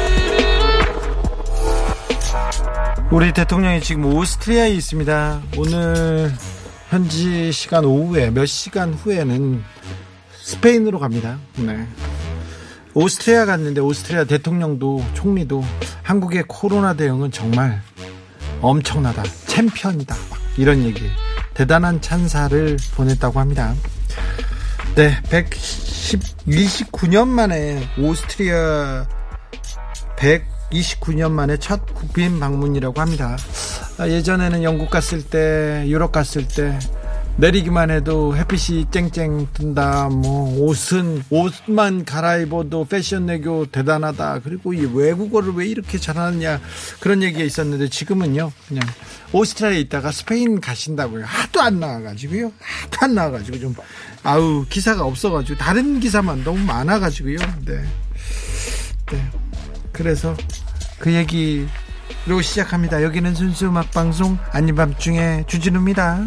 우리 대통령이 지금 오스트리아에 있습니다. 오늘 현지 시간 오후에 몇 시간 후에는 스페인으로 갑니다. 네. 오스트리아 갔는데 오스트리아 대통령도 총리도 한국의 코로나 대응은 정말 엄청나다. 챔피언이다. 막 이런 얘기. 대단한 찬사를 보냈다고 합니다. 네, 129년 만에 오스트리아 129년 만에 첫 국빈 방문이라고 합니다. 아, 예전에는 영국 갔을 때, 유럽 갔을 때 내리기만 해도 햇빛이 쨍쨍 뜬다. 뭐 옷은 옷만 갈아입어도 패션 내교 대단하다. 그리고 이 외국어를 왜 이렇게 잘하느냐 그런 얘기가 있었는데 지금은요. 그냥 오스트리아에 있다가 스페인 가신다고요. 하도 안 나와가지고요. 하도 안 나와가지고 좀 아우 기사가 없어가지고 다른 기사만 너무 많아가지고요. 네. 네. 그래서 그 얘기로 시작합니다. 여기는 순수 음악 방송 아닌 밤중에 주진우입니다.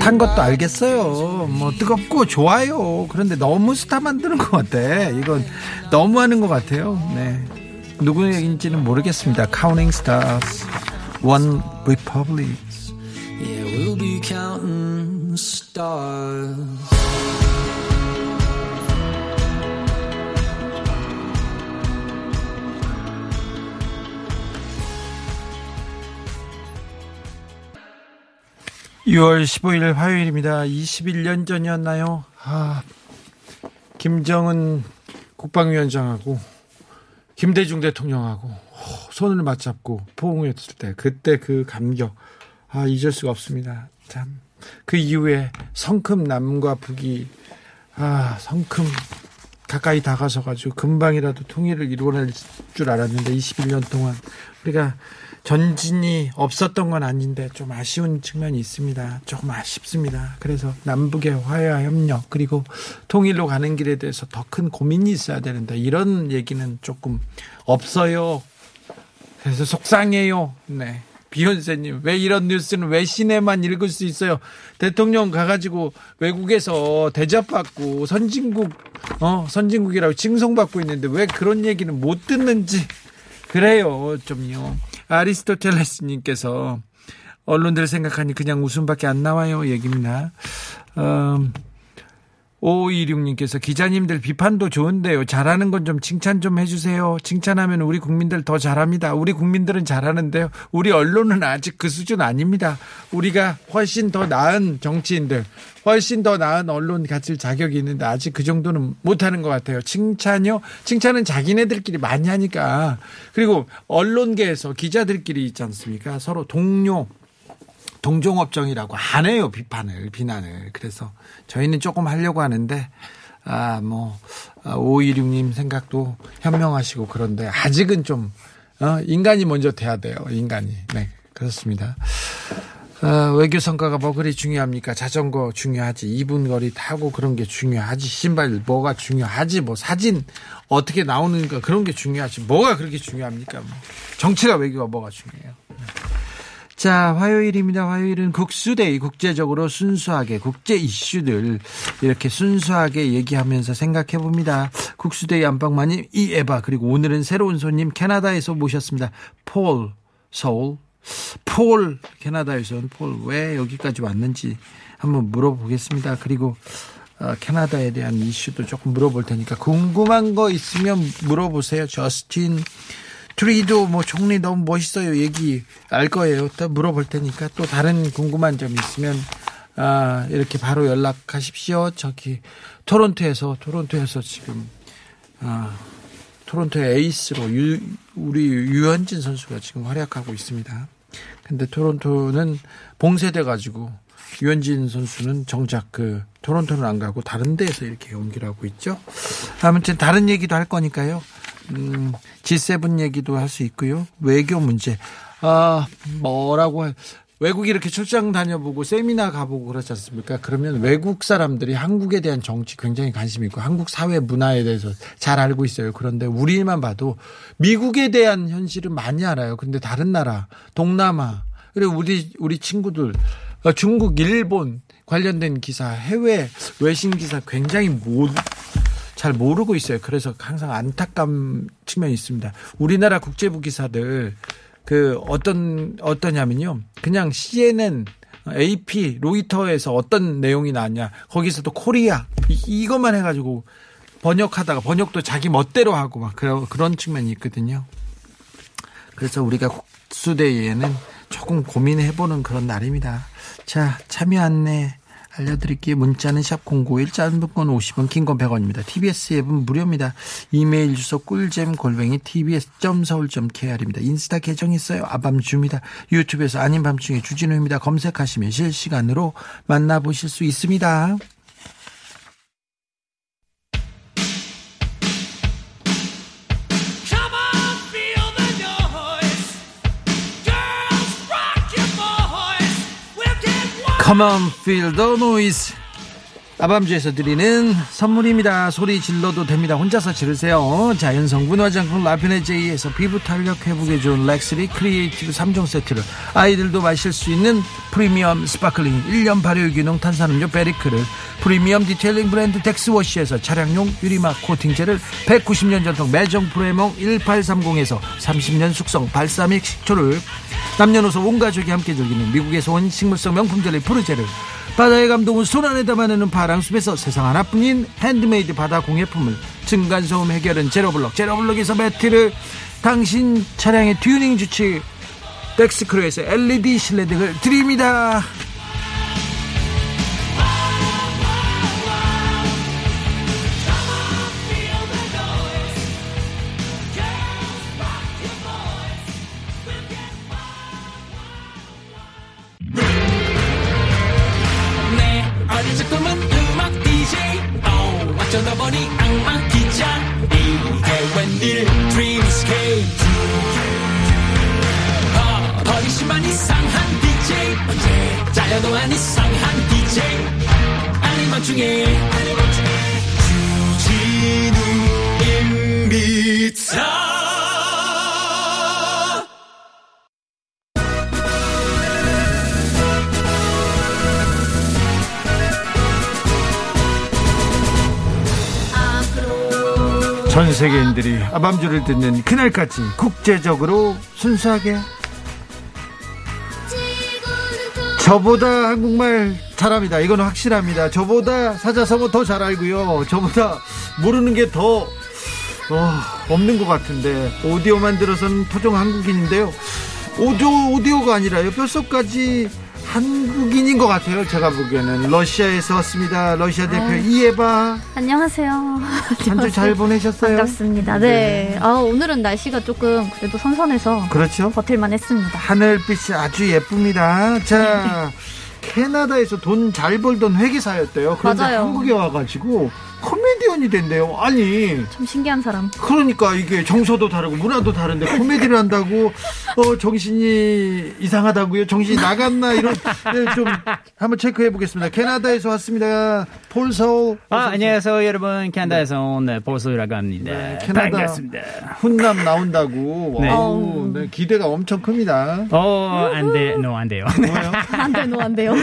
핫한 것도 알겠어요. 뭐 뜨겁고 좋아요. 그런데 너무 스타 만드는 것 같아. 이건 너무 하는 것 같아요. 네. 누구인지는 모르겠습니다. Counting Stars, One Republic. Yeah, we'll be counting stars. 6월 15일 화요일입니다. 21년 전이었나요? 아, 김정은 국방위원장하고 김대중 대통령하고 손을 맞잡고 포옹했을 때 그때 그 감격 아 잊을 수가 없습니다. 참 그 이후에 성큼 남과 북이 아 성큼 가까이 다가서 가지고 금방이라도 통일을 이루어낼 줄 알았는데 21년 동안 우리가 전진이 없었던 건 아닌데 좀 아쉬운 측면이 있습니다. 조금 아쉽습니다. 그래서 남북의 화해와 협력 그리고 통일로 가는 길에 대해서 더 큰 고민이 있어야 되는데 이런 얘기는 조금 없어요. 그래서 속상해요. 네. 비욘세님, 왜 이런 뉴스는 왜 시내만 읽을 수 있어요? 대통령 가가지고 외국에서 대접받고 선진국, 어, 선진국이라고 칭송받고 있는데 왜 그런 얘기는 못 듣는지. 그래요, 좀요. 아리스토텔레스님께서 언론들 생각하니 그냥 웃음밖에 안 나와요. 얘기입니다. 음, 5526님께서 기자님들 비판도 좋은데요. 잘하는 건 좀 칭찬 좀 해주세요. 칭찬하면 우리 국민들 더 잘합니다. 우리 국민들은 잘하는데요. 우리 언론은 아직 그 수준 아닙니다. 우리가 훨씬 더 나은 정치인들, 훨씬 더 나은 언론 가질 자격이 있는데 아직 그 정도는 못하는 것 같아요. 칭찬요? 칭찬은 자기네들끼리 많이 하니까. 그리고 언론계에서 기자들끼리 있지 않습니까? 서로 동료, 동종업종이라고 안 해요 비판을 비난을. 그래서 저희는 조금 하려고 하는데 아뭐 516님 생각도 현명하시고 그런데 아직은 좀 어, 인간이 먼저 돼야 돼요 인간이. 네 그렇습니다. 어, 외교 성과가 뭐 그리 중요합니까? 자전거 중요하지 2분 거리 타고 그런 게 중요하지 신발 뭐가 중요하지 뭐 사진 어떻게 나오는가 그런 게 중요하지 뭐가 그렇게 중요합니까? 뭐. 정치가 외교가 뭐가 중요해요? 네. 자, 화요일입니다. 화요일은 국수데이 국제적으로 순수하게 국제 이슈들 이렇게 순수하게 얘기하면서 생각해 봅니다. 국수데이 안방마님 이 에바 그리고 오늘은 새로운 손님 캐나다에서 모셨습니다. 폴 서울 폴 캐나다에서 폴왜 여기까지 왔는지 한번 물어보겠습니다. 그리고 어, 캐나다에 대한 이슈도 조금 물어볼 테니까 궁금한 거 있으면 물어보세요. 저스틴 트리도 뭐 총리 너무 멋있어요. 얘기 알 거예요. 또 물어볼 테니까 또 다른 궁금한 점 있으면 아, 이렇게 바로 연락하십시오. 저기 토론토에서 토론토에서 지금 아, 토론토의 에이스로 유, 우리 유현진 선수가 지금 활약하고 있습니다. 근데 토론토는 봉쇄돼 가지고 유현진 선수는 정작 그 토론토는 안 가고 다른 데에서 이렇게 연기를 하고 있죠. 아무튼 다른 얘기도 할 거니까요. 음, G7 얘기도 할 수 있고요. 외교 문제. 아, 뭐라고 할- 외국 이렇게 출장 다녀보고 세미나 가보고 그렇지 않습니까? 그러면 외국 사람들이 한국에 대한 정치 굉장히 관심이 있고 한국 사회 문화에 대해서 잘 알고 있어요. 그런데 우리만 봐도 미국에 대한 현실은 많이 알아요. 근데 다른 나라, 동남아, 그리고 우리 우리 친구들 어, 중국, 일본 관련된 기사, 해외 외신 기사 굉장히 못, 잘 모르고 있어요. 그래서 항상 안타까운 측면이 있습니다. 우리나라 국제부 기사들 그 어떤 어떠냐면요. 그냥 CNN, AP, 로이터에서 어떤 내용이 나왔냐. 거기서도 코리아 이, 이것만 해가지고 번역하다가 번역도 자기 멋대로 하고 막 그런 그런 측면이 있거든요. 그래서 우리가 국수대회에는 조금 고민해보는 그런 날입니다. 자, 참여 안내 알려드릴게요. 문자는 샵 091, 짧은 건 50원, 긴 건 100원입니다. TBS 앱은 무료입니다. 이메일 주소 꿀잼 골뱅이 tbs.서울.kr입니다. 인스타 계정 있어요. 아밤주입니다. 유튜브에서 아닌 밤중에 주진우입니다. 검색하시면 실시간으로 만나보실 수 있습니다. Come on, feel the noise. 아밤주에서 드리는 선물입니다. 소리 질러도 됩니다. 혼자서 지르세요. 자연성분 화장품 라피네 제이에서 피부 탄력 회복에 좋은 렉스리 크리에이티브 3종 세트를 아이들도 마실 수 있는 프리미엄 sparkling 1년 발효 기능 탄산음료 베리크를 프리미엄 detailing 브랜드 덱스워시에서 차량용 유리막 코팅제를 190년 전통 매정 프레몽 1830에서 30년 숙성 발사믹 식초를 남녀노소 온 가족이 함께 즐기는 미국에서 온 식물성 명품 젤리 푸르제를 바다의 감동을 손안에 담아내는 파랑숲에서 세상 하나뿐인 핸드메이드 바다 공예품을 층간소음 해결은 제로블럭 제로블럭에서 매트를 당신 차량의 튜닝 주치의 덱스크루에서 LED 실내등을 드립니다 전 세계인들이 아밤주를 듣는 그날까지 국제적으로 순수하게 저보다 한국말 잘합니다. 이건 확실합니다. 저보다 사자성어 더 잘 알고요. 저보다 모르는 게더 어, 없는 것 같은데 오디오만 들어서는 토종 한국인인데요. 오디오 오디오가 아니라요. 뼛속까지 한국인인 것 같아요. 제가 보기에는 러시아에서 왔습니다. 러시아 대표 이에바 안녕하세요. 한 주 잘 보내셨어요? 반갑습니다. 네. 아, 오늘은 날씨가 조금 그래도 선선해서 그렇죠. 버틸만 했습니다. 하늘빛이 아주 예쁩니다. 자, 캐나다에서 돈 잘 벌던 회계사였대요. 그런데 맞아요. 한국에 와가지고 코미디언이 된대요. 아니, 참 신기한 사람. 그러니까 이게 정서도 다르고 문화도 다른데 코미디를 한다고 어 정신이 이상하다고요? 정신이 나갔나 이런 네, 좀 한번 체크해 보겠습니다. 캐나다에서 왔습니다. 폴 서울. 아, 안녕하세요, 여러분. 캐나다에서 온 네, 보수라고 합니다. 네, 캐나다. 반갑습니다. 훈남 나온다고. 네. wow, 네, 기대가 엄청 큽니다. 어, 안 돼, no, 안 돼요. 안 돼, no 안 돼요.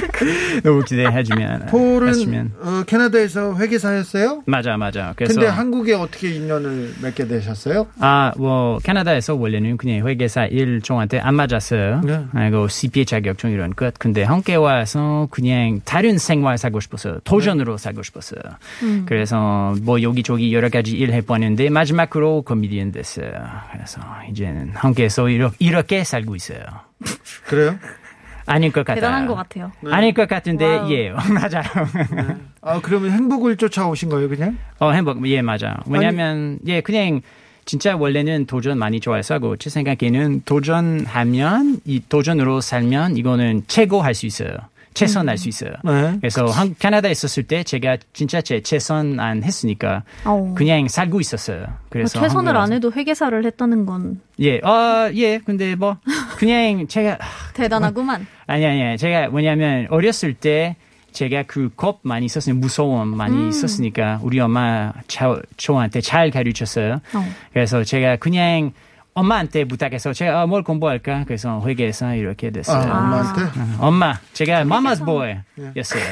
너무 기대해 주면. 폴은 하시면. 어, 캐나다에서 회계사였어요? 맞아, 맞아. 그래서. 근데 한국에 어떻게 인연을 맺게 되셨어요? 아, 뭐, 캐나다에서 원래는 그냥 회계사 일종한테 안 맞았어요. 네. 아이고, CPA 자격증 이런 것. 근데 한국에 와서 그냥 다른 생활 살고 싶었어요. 도전으로 살고 싶었어요. 그래서 뭐 여기저기 여러 가지 일 해봤는데 마지막으로 코미디언 됐어요. 그래서 이제는 한국에서 이렇게, 이렇게 살고 있어요. 그래요? 아닐 것 같아요. 대단한 것 같아요. 아닐 것 같은데 wow. 예 맞아요. 아, 그러면 행복을 쫓아오신 거예요, 그냥? 어 행복 예 맞아. 왜냐면 예 그냥 진짜 원래는 도전 많이 좋아해서 하고 제 생각에는 도전하면 이 도전으로 살면 이거는 최고 할 수 있어요. 최선할 수 있어요. 네. 그래서 한, 캐나다에 있었을 때 제가 진짜 제 최선 안 했으니까 어. 그냥 살고 있었어요. 그래서 최선을 한국에 안. 해도 회계사를 했다는 건 예, 어, 예. 근데 뭐 그냥 제가 대단하구만. 아니 아니 제가 뭐냐면 어렸을 때 제가 그 겁 많이 있었으니 무서움 많이 있었으니까 우리 엄마 저, 저한테 잘 가르쳤어요. 어. 그래서 제가 그냥 엄마한테 부탁해서 제가 어, 뭘 공 부할까 그래서 회계사 이렇게 아, 됐어요. 엄마한테 어, 엄마 제가 마마's boy였어요.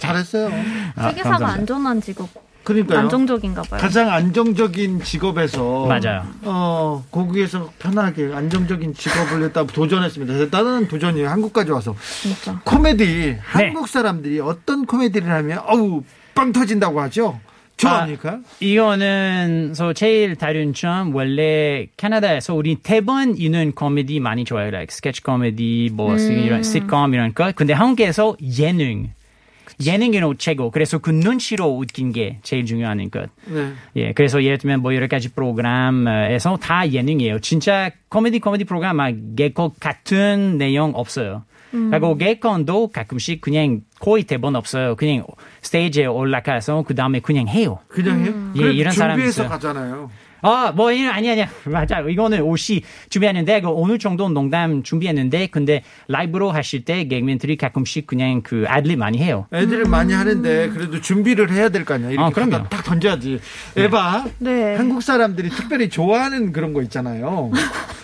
잘했어요. 아, 회계사가. 안전한 직업. 그러니까요. 안정적인가 봐요. 가장 안정적인 직업에서 맞아요. 어 거기에서 편하게 안정적인 직업을 일단 도전했습니다. 대단한 도전이에요. 한국까지 와서 진짜. 코미디 한국 사람들이 어떤 코미디를 하면 어우 빵 터진다고 하죠. 좋아합니까? 이거는 서 제일 다른 점 원래 캐나다에서 우리 대번 있는 코미디 많이 좋아해요. like 스케치 코미디 뭐 이런 시트콤 이런 거. 근데 한국에서 예능 예능이 최고. 그래서 그 눈치로 웃긴 게 제일 중요한 것. 네. 예, 그래서 예를 들면 뭐 여러 가지 프로그램에서 다 예능이에요. 진짜 코미디 코미디 프로그램 막 개코 같은 내용 없어요. 그리고 개콘도 가끔씩 그냥 거의 대본 없어요. 그냥 스테이지에 올라가서 그 다음에 그냥 해요. 그냥 해요? 예, 그래도 이런 사람 준비해서 있어요. 가잖아요. 아, 뭐, 아니, 아니야. 맞아. 이거는 옷이 준비했는데, 그 어느 정도 농담 준비했는데, 근데 라이브로 하실 때 개그맨들이 가끔씩 그냥 그 아드립 많이 해요. 애들이 많이 하는데 그래도 준비를 해야 될 거 아니야. 이렇게 아, 그럼요. 딱 던져야지. 에바 네. 한국 사람들이 특별히 좋아하는 그런 거 있잖아요.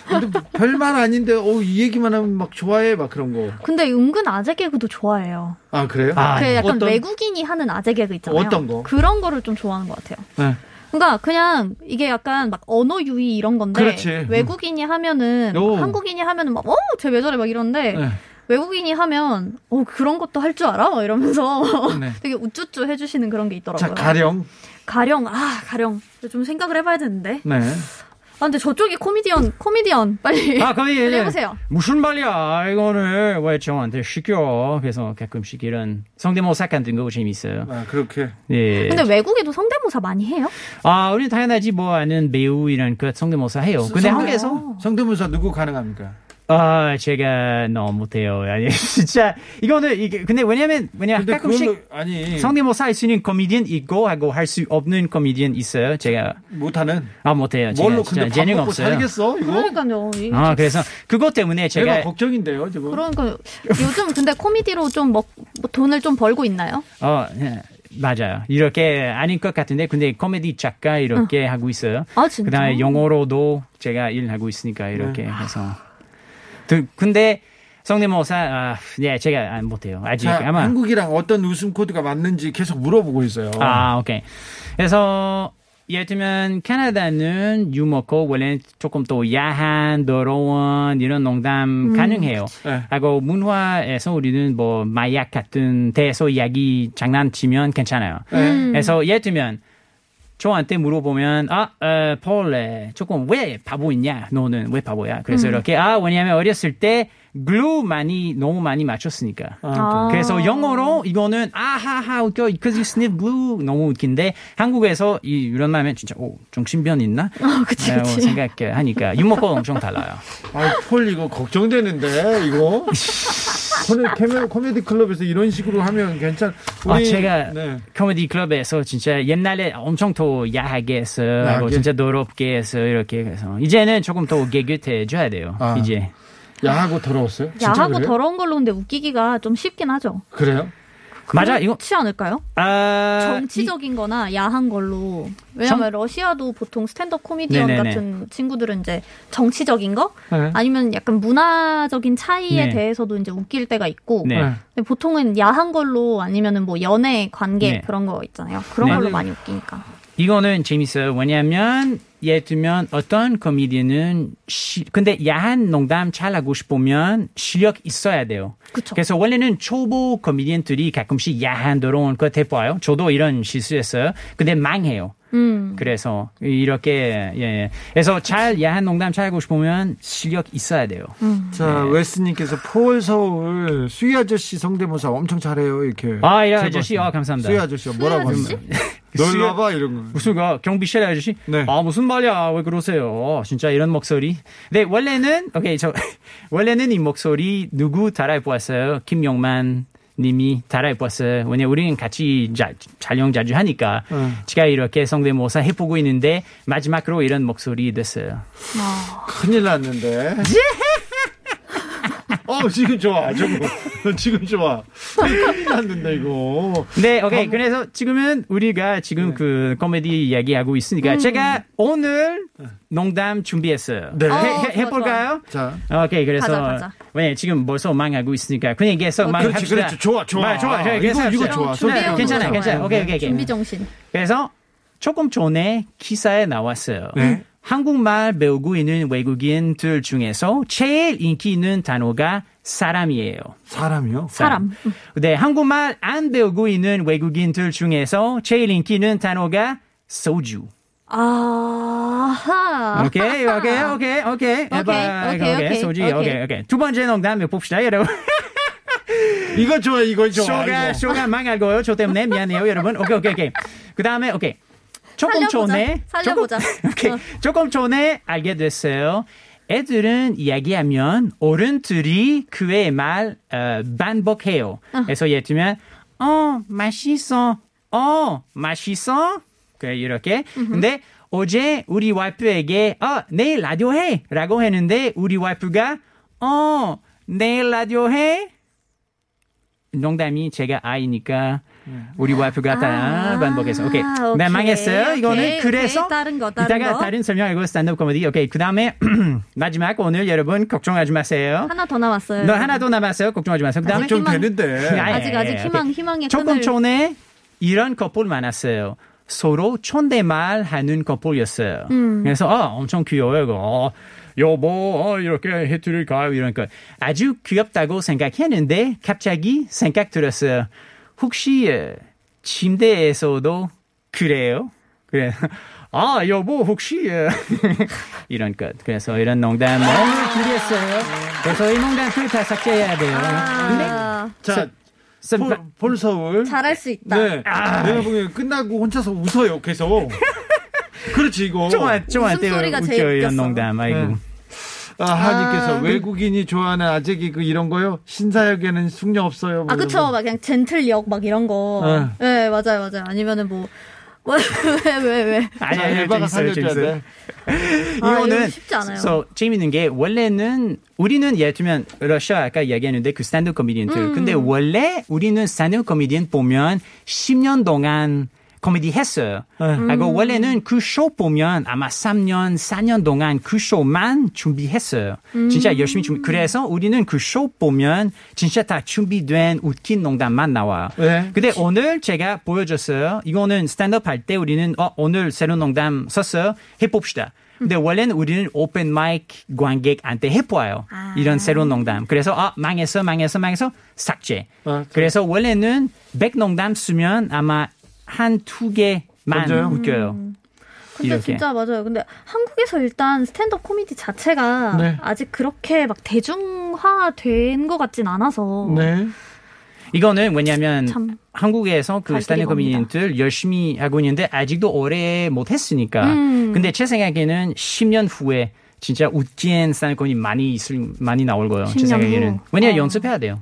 근데 별말 아닌데 어, 이 얘기만 하면 막 좋아해 막 그런 거. 근데 은근 아재 개그도 좋아해요. 아 그래요? 아, 그 약간 어떤- 외국인이 하는 아재 개그 있잖아요. 어떤 거? 그런 거를 좀 좋아하는 것 같아요. 네. 그러니까 그냥 이게 약간 막 언어 유희 이런 건데 그렇지. 외국인이 하면은 오. 한국인이 하면은 막 어, 쟤왜 저래 막 이런데 네. 외국인이 하면 어 그런 것도 할 줄 알아? 막 이러면서 네. 되게 우쭈쭈 해주시는 그런 게 있더라고요. 자 가령 가령 아 가령 좀 생각을 해봐야 되는데 네. 아 근데 저쪽이 코미디언 코미디언 빨리 아, 거기 이제 해보세요. 무슨 말이야? 이거는 왜 저한테 시켜? 그래서 가끔씩 이런 성대모사 같은 거 재밌어요. 아 그렇게 예. 근데 외국에도 성대모사 많이 해요? 아, 우리는 당연하지 뭐 아는 배우 이런 그 성대모사 해요. 근데 성대- 한국에서 성대모사 누구 가능합니까? 아, 제가 너무 못해요. 아니, 진짜 이거는 이게 근데 왜냐면 왜냐 근데 가끔씩 아니 성대모사 할 수 있는 코미디언 있고 하고 할 수 없는 코미디언 있어요. 제가 못하는 아 못해요. 뭘로 근데 밥 재능 없어요. 살겠어 이거? 그러니까요. 이- 아 그래서 그것 때문에 제가 제가 걱정인데요 지금. 그러니까 요즘 근데 코미디로 좀 먹, 뭐 돈을 좀 벌고 있나요? 어 예, 맞아요. 이렇게 아닌 것 같은데 근데 코미디 작가 이렇게 하고 있어요. 아 진짜? 그 다음에 영어로도 제가 일하고 있으니까 이렇게 해서 그- 근데 성대모사 아, 예 제가 안 못해요. 아직 자, 아마 한국이랑 어떤 웃음 코드가 맞는지 계속 물어보고 있어요. 아, 오케이. 그래서 예를 들면 캐나다는 유머코 원래 조금 또 야한, 더러운 이런 농담 가능해요. 네. 하고 문화에서 우리는 뭐 마약 같은 데서 이야기 장난치면 괜찮아요. 네. 그래서 예를 들면 저한테 물어보면 아, 어, 폴레 조금 왜 바보있냐? 너는 왜 바보야? 그래서 이렇게 아, 왜냐면 어렸을 때 글루 많이 너무 많이 맞췄으니까. 아. 그래서 영어로 이거는 아하하 웃겨 because you sniff glue 너무 웃긴데 한국에서 이 이런 말 하면 진짜 오 정신병 있나? 아, 그치, 라고 그치. 생각하니까 유머가 엄청 달라요. 아, 폴 이거 걱정되는데 이거. 코메, 코미디 클럽에서 이런 식으로 하면 괜찮. 아, 우리- 제가 네. 코미디 클럽에서 진짜 옛날에 엄청 더 야하게 해서 하고 야하게? 진짜 더럽게 해서 이렇게 해서 이제는 조금 더 개긋해져야 돼요. 아. 이제 야하고 더러웠어요? 진짜 야하고 그래요? 더러운 걸로 근데 웃기기가 좀 쉽긴 하죠. 그래요? 맞아 이거 그렇지 않을까요? 아, 정치적인 거나 야한 걸로. 왜냐면 러시아도 보통 스탠드업 코미디언 네네네. 같은 친구들은 이제 정치적인 거 네. 아니면 약간 문화적인 차이에 네. 대해서도 이제 웃길 때가 있고 네. 네. 근데 보통은 야한 걸로 아니면은 뭐 연애 관계 네. 그런 거 있잖아요. 그런 네. 걸로 많이 웃기니까. 이거는 재밌어요. 왜냐하면 예를 들면 어떤 코미디는 시, 근데 야한 농담 잘 하고 싶으면 실력 있어야 돼요. 그쵸. 그래서 원래는 초보 코미디언들이 가끔씩 야한 더러운 거 해봐요. 저도 이런 실수했어요. 근데 망해요. 음. 그래서 이렇게 예, 예. 그래서 잘 야한 농담 잘 하고 싶으면 실력 있어야 돼요. 자, 웨스님께서 폴 서울 수희 아저씨 성대모사 엄청 잘해요. 이렇게. 아, 이 제보했어요. 아저씨, 아, 감사합니다. 수희 아저씨가 뭐라고 아저씨? 하나요? 놀러 와봐 이런 거. 무슨 그 경비실 아저씨? 네. 아 무슨 말이야? 왜 그러세요? 진짜 이런 목소리. 네 원래는 오케이 저 원래는 이 목소리 누구 따라해 보았어요? 김용만 님이 따라해 보았어요. 왜냐 우리는 같이 자, 촬영 자주 하니까 응. 제가 이렇게 성대모사 해보고 있는데 마지막으로 이런 목소리 됐어요. 큰일 났는데. 어 지금 좋아 저거 지금 좋아 큰일 났는데 이거 네, 오케이. 그래서 지금은 우리가 지금 그 코미디 이야기하고 있으니까 제가 오늘 농담 준비했어요. 네. 해, 어, 해, 좋아, 해볼까요? 자 오케이, 그래서 가자, 가자. 왜 지금 벌써 망하고 있으니까 그냥 계속 그렇지 망합시다. 그렇지 좋아 좋아 말, 좋아, 좋아. 이거 이거. 좋아 네, 거 괜찮아. 괜찮아. 오케이, 오케이, 오케이. 준비 정신. 그래서 조금 전에 기사에 나왔어요. 네. 한국말 배우고 있는 외국인들 중에서 제일 인기 있는 단어가 사람이에요. 사람이요 사람. 네, 한국말 안 배우고 있는 외국인들 중에서 제일 인기 있는 단어가 소주. 아하. 오케이, 오케이, 오케이, 오케이. 해봐. 오케이, 오케이, 소주. 오케이. 오케이, 오케이. 두 번째 농담 봅시다, 여러분. 이거 좋아 이거 좋아 쇼가, 이거. 쇼가 망할거요. 저 때문에 미안해요, 여러분. 오케이, 오케이, 오케이. 그 다음에, 오케이. 조금. 전에. 살려보자. 조금, 오케이. 어. 조금 전에 알게 됐어요. 애들은 이야기하면 어른들이 그의 말 어, 반복해요. 그래서 예를 들면 어 맛있어, 어 맛있어. 그래 이렇게. 근데 어제 우리 와이프에게 어 내일 라디오 해라고 했는데 우리 와이프가 어 내일 라디오 해. 농담이 제가 아이니까 우리 와이프가 다 반복해서 오케이. 네 오케이, 망했어요. 이거는 오케이, 그래서 오케이. 다른 거, 다른 이따가 거. 다른 설명하고 스탠드업 코미디. 오케이. 그다음에 마지막 오늘 여러분 걱정하지 마세요. 하나 더 남았어요. 너 하나 더 남았어요. 걱정하지 마세요. 그다음에 좀 되는데 아니, 아직 아직 희망 희망의 조금 끈을 전에 이런 커플 많았어요. 서로 촌대말 하는 커플이었어요. 음. 그래서 어, 엄청 귀여워요. 이거. 어, 여보 어, 이렇게 해드릴까요? 이런 거 아주 귀엽다고 생각했는데 갑자기 생각 들었어요. 혹시 어, 침대에서도 그래요? 그래. 아 여보 혹시 어, 이런 것. 그래서 이런 농담 오늘 준비했어요. 그래서 이 농담들 다 삭제해야 돼요. 아, 자 선- 폴, 폴서울 잘할 수 있다. 네 내가 보기엔 끝나고 혼자서 웃어요 계속 그렇지 이거 좋아, 좋아. 웃음소리가 제일 이런 웃겼어. 농담. 아이고. 네. 아, 하님께서 아. 외국인이 좋아하는 아재 개그 이런 거요? 신사역에는 숙녀 없어요. 뭐 아, 그쵸. 막 그냥 gentle역 막 이런 거. 네. 네, 맞아요, 맞아요. 아니면은 뭐, 뭐, 왜, 왜, 왜. 아니, 자, 아니, 에바가 살려줘야. 돼. 아, 이거는 이거 쉽지 않아요. so, 재밌는 게 원래는 우리는 예를 들면 러시아 아까 이야기했는데 그 스탠드 코미디언들 음. 근데 원래 우리는 스탠드 코미디언 보면 10년 동안 코미디 했어요. 음. 하고 원래는 그 쇼 보면 아마 3년, 4년 동안 그 쇼만 준비했어요. 음. 진짜 열심히 준비. 그래서 우리는 그 쇼 보면 진짜 다 준비된 웃긴 농담만 나와요. 네. 근데 오늘 제가 보여줬어요. 이거는 스탠드업 할 때 우리는 어, 오늘 새로운 농담 썼어요. 해봅시다. 근데 원래는 우리는 open mic 관객한테 해보아요. 이런 새로운 농담. 그래서 아 망했어 망했어 망했어 삭제. 아, 그래서 원래는 100 농담 쓰면 아마 한 두 개만 맞아요. 웃겨요. 근데 이렇게. 진짜 맞아요. 근데 한국에서 일단 스탠드업 코미디 자체가 네. 아직 그렇게 막 대중화된 것 같진 않아서. 네. 이거는 왜냐면 참 한국에서 그 local 스탠드. 코미디언들 열심히 하고 있는데 아직도 오래 못 했으니까. 음. 근데 제 생각에는 10년 후에 진짜 웃긴 스탠드 코미디 많이 있을 많이 나올 거예요. 제 10년 생각에는. 후. 왜냐 어. 연습해야 돼요.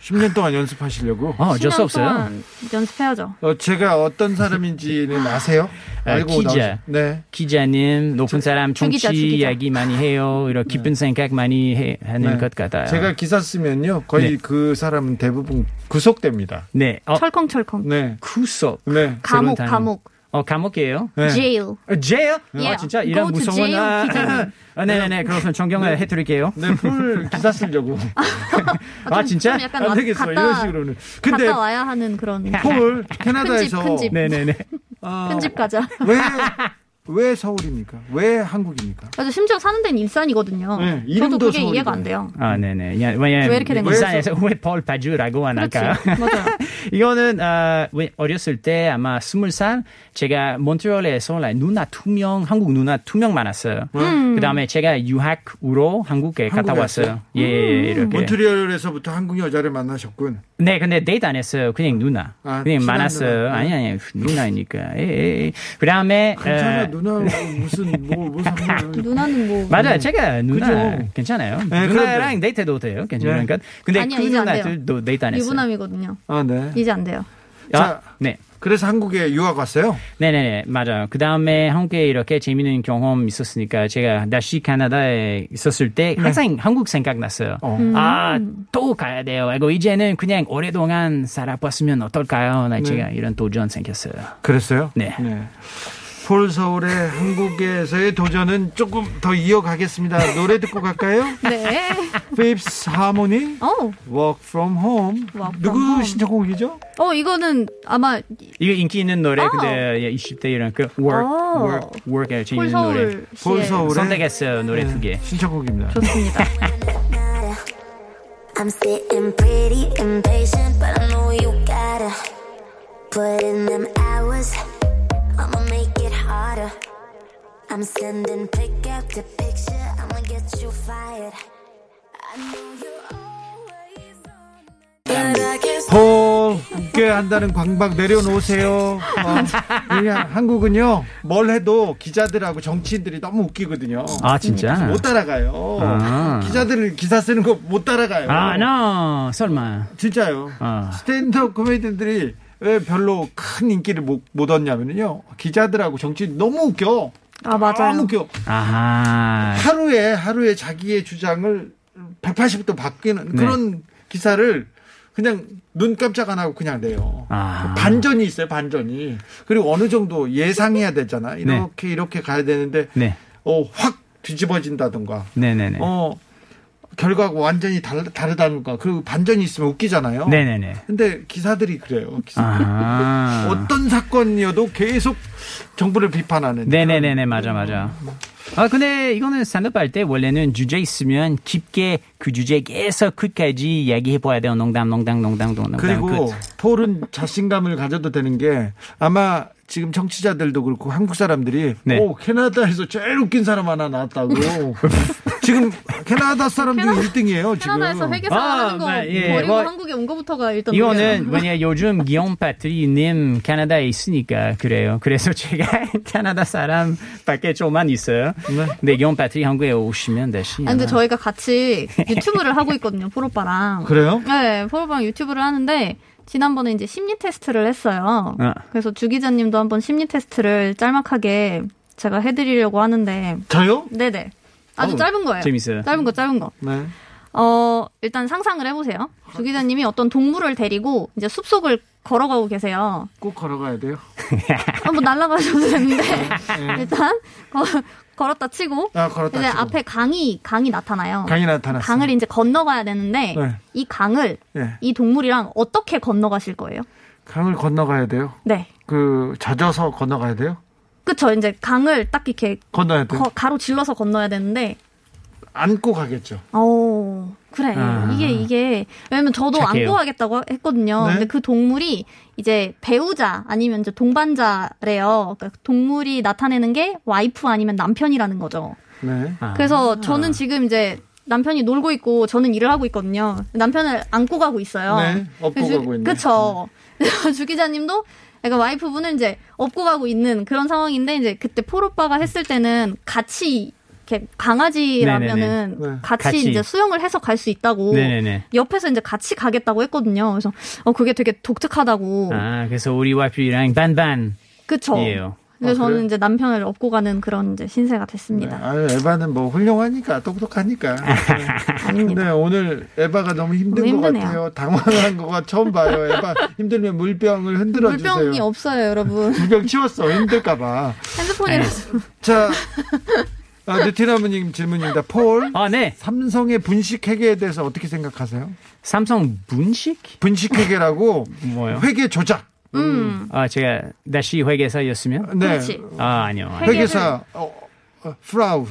10년 동안 연습하시려고. 어, 어쩔 수 10년 없어요. 연습해야죠. 어, 제가 어떤 사람인지는 아세요? 아, 알고 기자. 나오시- 네. 기자님, 높은 사람 정치 기자. 이야기 많이 해요. 이런 깊은 생각 많이 해, 하는 네. 것 같아요. 제가 기사 쓰면요. 거의 네. 그 사람은 대부분 구속됩니다. 네, 어, 철컹철컹. 네. 구속. 네. 감옥, 감옥. 어, 감옥이에요? 네. jail. 어, 제요? Yeah. 아, 진짜 이런 Go to 무서운 jail, 아, 기자님. 아, 네네네. 그러면 존경을 해드릴게요. 네, 폴 기사 쓰려고. 아, 진짜? 좀 약간 안 와- 되겠어. 갔다, 이런 식으로는. 근데 갔다 와야 하는 그런 폴 캐나다에서 편집, 편집. 네네네. 어, 편집 가자. 왜 왜 서울입니까? 왜 한국입니까? 그래서 심지어 사는 데는 일산이거든요. 네, 저도 이름도 그게 서울이고요. 이해가 안 돼요. 아, 네네. 야, 왜 이렇게 된 거죠? 일산에서 왜펄 파주라고 그렇지. 하나까? 맞아요. 이거는 어, 왜 어렸을 때 아마 스물 살 제가 몬트리올에서 누나 두 명, 한국 누나 두 명 많았어요. 음. 그 다음에 제가 유학으로 한국에 갔다 한국에 왔어요. 왔어요? 예, 예, 이렇게. 몬트리올에서부터 한국 여자를 만나셨군. 네, 근데 데이트 안 했어요. 그냥 누나. 아, 그냥 많았어요. 누나. 아니, 아니, 누나니까. 예, 예. 그 다음에. 누나 무슨 뭐 무슨 누나는 뭐 맞아요. 제가 누나 그죠. 괜찮아요. 네, 누나랑 그런데. 데이트도 돼요. 괜찮아요. 네. 그러니까 근데 아니요, 그 이제 안 돼요. 누나들도 데이트 안 했어요. 유부남이거든요. 아 네. 이제 안 돼요. 아, 자. 네. 그래서 한국에 유학 왔어요. 네네네, 맞아요. 그 다음에 한국에 이렇게 재미있는 경험 있었으니까 제가 다시 캐나다에 있었을 때 항상 한국 생각났어요. 어. 아, 또 가야 돼요. 이거 이제는 그냥 오랫동안 살아봤으면 어떨까요? 나 제가 이런 도전 생겼어요. 그랬어요? 네. 폴 서울의 한국에서의 도전은 조금 더 이어가겠습니다. 노래 듣고 갈까요? 네. Fifth Harmony, 어, Work From Home. 누구 from home. 신청곡이죠? 어 이거는 아마 이거 인기 있는 노래, 아. 근데 20대 이런 그 work, 아. work, work에 폴 재밌는 노래. 서울 폴 서울의 선택했어요, 노래 두 개. 신청곡입니다. 좋습니다. I'm sitting pretty impatient, but I know you gotta put in them hours. I'ma make it. I'm sending pick after picture. I'ma get you fired. I know you're always on, but I can't 폴 함께 한다는 광박 내려놓으세요. 어, 그냥 한국은요 뭘 해도 기자들하고 정치인들이 너무 웃기거든요. 아, 진짜? 못 따라가요. 아. 기자들 기사 쓰는 거 못 따라가요. 아, no, 설마. 진짜요. 아. 스탠드업 코미디들이 왜 별로 큰 인기를 못, 못 얻냐면요. 기자들하고 정치인 너무 웃겨. 아 맞아요. 너무 웃겨. 아하. 하루에 하루에 자기의 주장을 180도 바뀌는 네. 그런 기사를 그냥 눈 깜짝 안 하고 그냥 내요. 아. 반전이 있어요, 반전이. 그리고 어느 정도 예상해야 되잖아. 이렇게 이렇게 가야 되는데 네. 어, 확 뒤집어진다던가. 네네네. 어, 결과가 완전히 다르, 다르다던가. 그리고 반전이 있으면 웃기잖아요. 네네네. 근데 기사들이 그래요. 기사. 아. 어떤 사건이어도 계속 정부를 비판하는. 네네네네, 맞아, 맞아. 아, 근데 이거는 스탠드업 할때 원래는 주제 있으면 깊게 그 주제 계속 끝까지 이야기해 봐야 돼요. 농담, 농담, 농담, 농담. 그리고 끝. 폴은 자신감을 가져도 되는 게 아마 지금 청취자들도 그렇고 한국 사람들이 네. 오 캐나다에서 제일 웃긴 사람 하나 나왔다고 지금 캐나다 사람들이 1등이에요 지금 캐나다에서 회계사 아, 하는 거 네, 예, 버리고 뭐, 한국에 온 거부터가 일단 이거는. 뭐냐 요즘 기욤 패트리님 캐나다에 있으니까 그래요. 그래서 제가 캐나다 사람밖에 좀만 있어요. 근데 기욤 패트리 한국에 오시면 다시. 아니, 근데 저희가 같이 유튜브를 하고 있거든요, 폴 오빠랑. 그래요? 네, 폴 오빠랑 유튜브를 하는데, 지난번에 이제 심리 테스트를 했어요. 아. 그래서 주 기자님도 한번 심리 테스트를 짤막하게 제가 해드리려고 하는데, 저요? 네네. 아주 짧은 거예요. 재밌어요. 짧은 거, 짧은 거. 네. 어, 일단 상상을 해보세요. 주 기자님이 어떤 동물을 데리고 이제 숲속을 걸어가고 계세요. 꼭 걸어가야 돼요. 한번 날아가셔도 되는데, 일단, 거- 걸었다 치고, 아 걸었다 이제 치고. 앞에 강이, 강이 나타나요. 강이 나타났어요. 강을 이제 건너가야 되는데, 네. 이 강을 네. 이 동물이랑 어떻게 건너가실 거예요? 강을 건너가야 돼요. 네. 그 젖어서 건너가야 돼요. 그쵸. 이제 강을 딱 이렇게 건너야 돼요. 거- 가로 질러서 건너야 되는데, 안고 가겠죠. 어, 그래. 아. 이게, 이게, 왜냐면 저도 착해요. 안고 가겠다고 했거든요. 네. 근데 그 동물이 이제 배우자 아니면 이제 동반자래요. 그러니까 동물이 나타내는 게 와이프 아니면 남편이라는 거죠. 네. 아. 그래서 저는 지금 이제 남편이 놀고 있고 저는 일을 하고 있거든요. 남편을 안고 가고 있어요. 네, 업고 가고 있네. 그쵸. 주 기자님도 약간 와이프분은 이제 업고 가고 있는 그런 상황인데 이제 그때 폴오빠가 했을 때는 같이 이렇게 강아지라면은 네네네. 네. 같이, 같이. 이제 수영을 해서 갈 수 있다고 네네네. 옆에서 이제 같이 가겠다고 했거든요. 그래서 어 그게 되게 독특하다고. 아, 그래서 우리 와이프랑 반반. 그쵸. 이에 요. 그래서 아? 저는 이제 남편을 업고 가는 그런 이제 신세가 네. 됐습니다. 아유, 에바는 뭐 훌륭하니까 똑똑하니까. 네. 아닙니다. 근데 오늘 에바가 너무 힘든 너무 것. 같아요. 당황한 거가 처음 봐요. 에바 힘들면 물병을 흔들어 물병이 주세요. 없어요, 여러분. 물병 치웠어. 힘들까봐. 핸드폰이라서. 자, 아, 느티나무님 질문입니다. 폴, 아, 네. 삼성의 분식 회계에 대해서 어떻게 생각하세요? 삼성 분식? 분식 회계라고 뭐요? 회계 조작. 음. 아, 제가 다시 회계사였으면? 네. 그렇지. 아, 아니요. 회계사 어, 어, 프라우.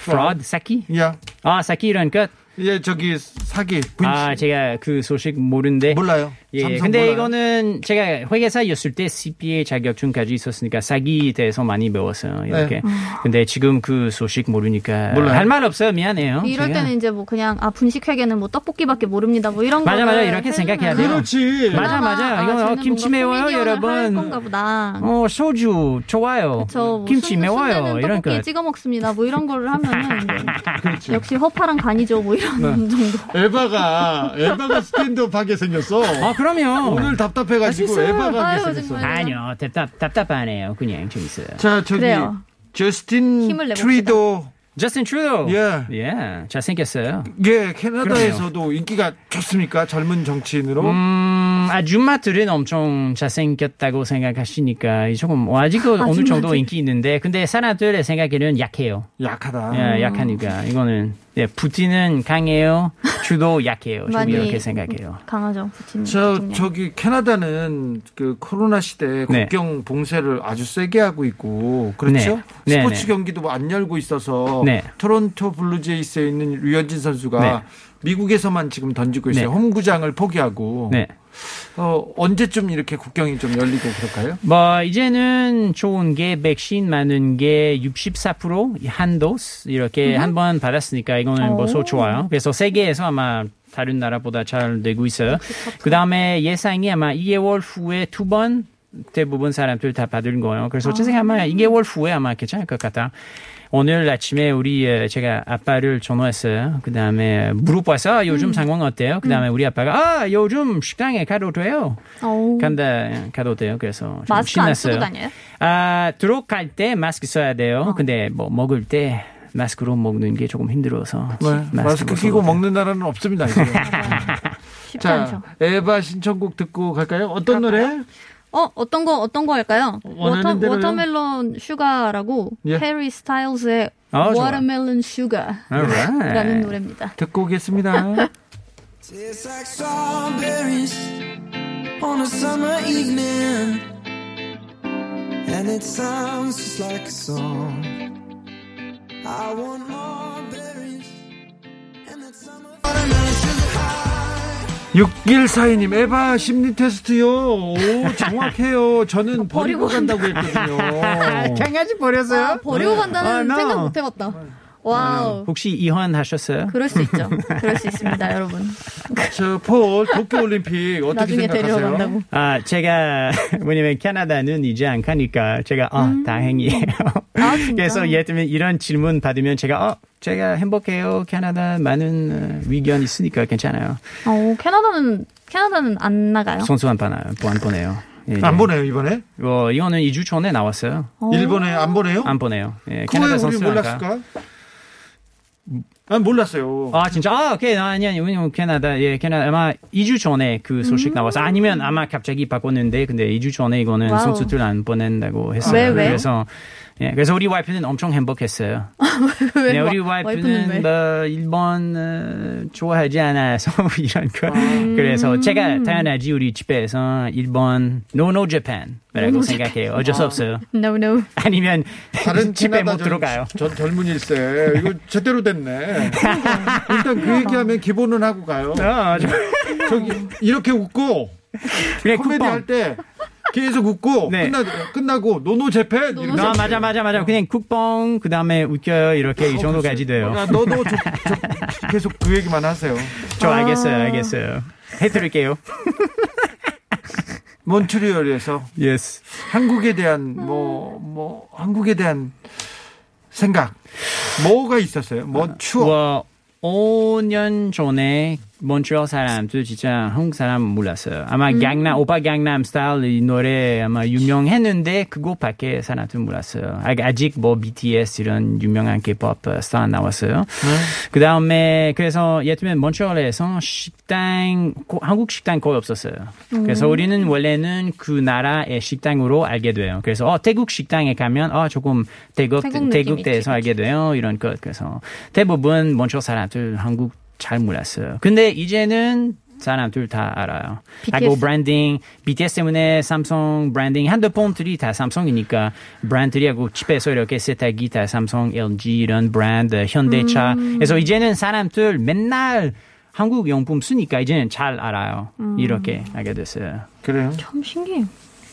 fraud, 사기? 야. 아, 사기 이런 것? 예, 저기 사기. 분실. 아, 제가 그 소식 모르는데. 몰라요. 예, 삼성 근데? 이거는 제가 회계사였을 때 CPA 자격증까지 있었으니까 사기에 대해서 많이 배웠어요. 이렇게. 근데 지금 그 소식 모르니까. 할 말 없어요. 미안해요. 이럴 제가. 때는 이제 뭐 그냥 아 분식회계는 뭐 떡볶이밖에 모릅니다. 뭐 이런 맞아, 거를 맞아. 이렇게 생각해야 돼요. 그렇지. 맞아, 맞아. 이거 쟤는 김치 매워요, 여러분. 건가 보다. 어, 소주 좋아요. 저 김치 매워요. 순대는 이런 거. 찍어 먹습니다. 뭐 이런 거를 하면은 이제 역시 허파랑 간이죠. 뭐 이런 네. 정도. 에바가 에바가 스탠드업 하게 생겼어. 아, 그럼요. 오늘 답답해가지고. 에바가 아유. 정말. 아니요. 답답, 답답하네요. 그냥 재밌어요. 자, 저기 그래요. 저스틴 힘을 내봅시다. 트리도 저스틴 트루도. 예. 예. 잘생겼어요. 예, 캐나다에서도 인기가 좋습니까? 젊은 정치인으로. 음, 아줌마들은 엄청 잘생겼다고 생각하시니까 조금 뭐 아직도 어느 정도 인기 있는데 근데 사람들의 생각에는 약해요. 약하다. 예, 약하니까 이거는 예, 푸틴은 강해요. 주도 약해요. 좀 이렇게 생각해요. 강하죠. 푸틴 저 대통령. 저기 캐나다는 그 코로나 시대 네. 국경 봉쇄를 아주 세게 하고 있고 그렇죠? 네. 네, 스포츠 네. 경기도 뭐안 열고 있어서 네. 토론토 블루제이스에 있는 류현진 선수가 네. 미국에서만 지금 던지고 있어요. 네. 홈구장을 포기하고 네. 어, 언제쯤 이렇게 국경이 좀 열리고 그럴까요? 뭐 이제는 좋은 게 백신 맞는 게 64% 한 dose 이렇게 한번 받았으니까 이거는 벌써 좋아요. 그래서 세계에서 아마 다른 나라보다 잘 되고 있어요. 그 다음에 예상이 아마 2개월 후에 두 번 대부분 사람들 다 받을 거예요. 그래서 제 생각에 아마 2개월 후에 아마 괜찮을 것 같다. 오늘 아침에 우리 에, 제가 아빠를 전화했어요. 그 다음에 물어봐서 아, 요즘 상황 어때요? 그 다음에 우리 아빠가 아 요즘 식당에 가도 돼요. 간다 가도 돼요. 그래서 좀 마스크 안 쓰고 신났어요. 다녀요? 아 들어갈 때 마스크 써야 돼요. 근데 뭐 먹을 때 마스크로 먹는 게 조금 힘들어서 네, 마스크 벗어도 끼고 돼요. 먹는 나라는 없습니다. 자, 않죠. 에바 신청곡 듣고 갈까요? 어떤 노래? 어, 어떤 거, 어떤 거 할까요? 원하는 Water, 대로요. Watermelon Sugar라고, 예. 해리 스타일즈의 아. Watermelon Sugar라는 Alright. 노래입니다. 듣고 오겠습니다. Tastes like strawberries on a summer evening, and it sounds just like a song. I want more 6142님, 에바 심리 테스트요. 오, 정확해요. 저는 버리고 간다고 했거든요. 강아지 버렸어요? 아, 버리고 간다는 아. 생각 못 해봤다. wow. 혹시 이혼 하셨어요? 그럴 수 있죠. 그럴 수 있습니다, 여러분. 저, 폴, 도쿄 올림픽 어떻게 나중에 생각하세요? 데려간다고. 아 제가 뭐냐면 캐나다는 이제 안 가니까 제가 아 다행이에요. 아, 진짜? 그래서 예를 들면 이런 질문 받으면 제가 어 제가 행복해요. 캐나다 많은 어, 의견 있으니까 괜찮아요. 어, 캐나다는, 캐나다는 안 나가요? 선수 안 보나요? 안 보내요. 예, 안 예. 보내요, 이번에? 어, 이거는 2주 전에 나왔어요. 어. 일본에 안 보내요? 안 보내요. 예, 그거 왜 캐나다 우리 선수 안 가. 몰랐을까? 아, 몰랐어요. 아 진짜 아 오케이 아니 아니 왜냐면 캐나다 예 캐나다 아마 2주 전에 그 소식 나와서 아니면 아마 갑자기 바꿨는데 근데 2주 전에 이거는 wow. 선수들 안 보낸다고 했어요. 왜, 왜? 그래서 예 그래서 우리 와이프는 엄청 행복했어요. 왜 네, 우리 와- 와이프는 왜? 뭐 일본 어, 좋아하지 않아서 이런 거. 음. 그래서 제가 당연하지 우리 집에서 일본 no no Japan 라고 생각해요. 어쩔 수 없어요. No, no. 아니면 다른 집에 못 전- 들어가요. 전 젊은일세. 이거 제대로 됐네. 일단 그 얘기하면 기본은 하고 가요. 어, 저- 저기, 이렇게 웃고, 그래 코미디 쿠팡. 할때 계속 웃고, 네. 끝나, 끝나고, 노노 재팬! 이렇게 아, 맞아, 맞아, 맞아. 그냥 국뽕, 그 다음에 웃겨요. 이렇게 이 정도까지 돼요. 야, 너도 저, 저, 계속 그 얘기만 하세요. 저 알겠어요, 알겠어요. 해드릴게요. 몬트리올에서 yes. 한국에 대한 뭐, 뭐, 한국에 대한 생각. 뭐가 있었어요? 뭐 추억. 뭐, 5년 전에 몬트리올 사람들 진짜 한국 사람 몰랐어요. 아마 강남, 오빠 강남 스타일 이 노래 아마 유명했는데 그거밖에 사람들 몰랐어요. 아- 아직 뭐 BTS 이런 유명한 K-pop 스타 안 나왔어요. 그 다음에 그래서 예를 들면 몬트리올에서 식당, 고- 한국 식당 거의 없었어요. 그래서 우리는 원래는 그 나라의 식당으로 알게 돼요. 그래서 어, 태국 식당에 가면 어, 조금 태국, 태국 태국 있지, 알게 돼요. 이런 것. 그래서 대부분 몬트리올 사람들 한국 잘 몰랐어요. 근데 이제는 사람들 다 알아요. BTS. 하고 브랜딩, BTS 때문에 삼성 브랜딩 핸드폰들이 다 삼성이니까 브랜드들이 하고 집에서 이렇게 세탁기 다 삼성, LG 이런 브랜드, 현대차. 그래서 이제는 사람들 맨날 한국 용품 쓰니까 이제는 잘 알아요. 이렇게 하게 됐어요. 그래요. 참 신기해요.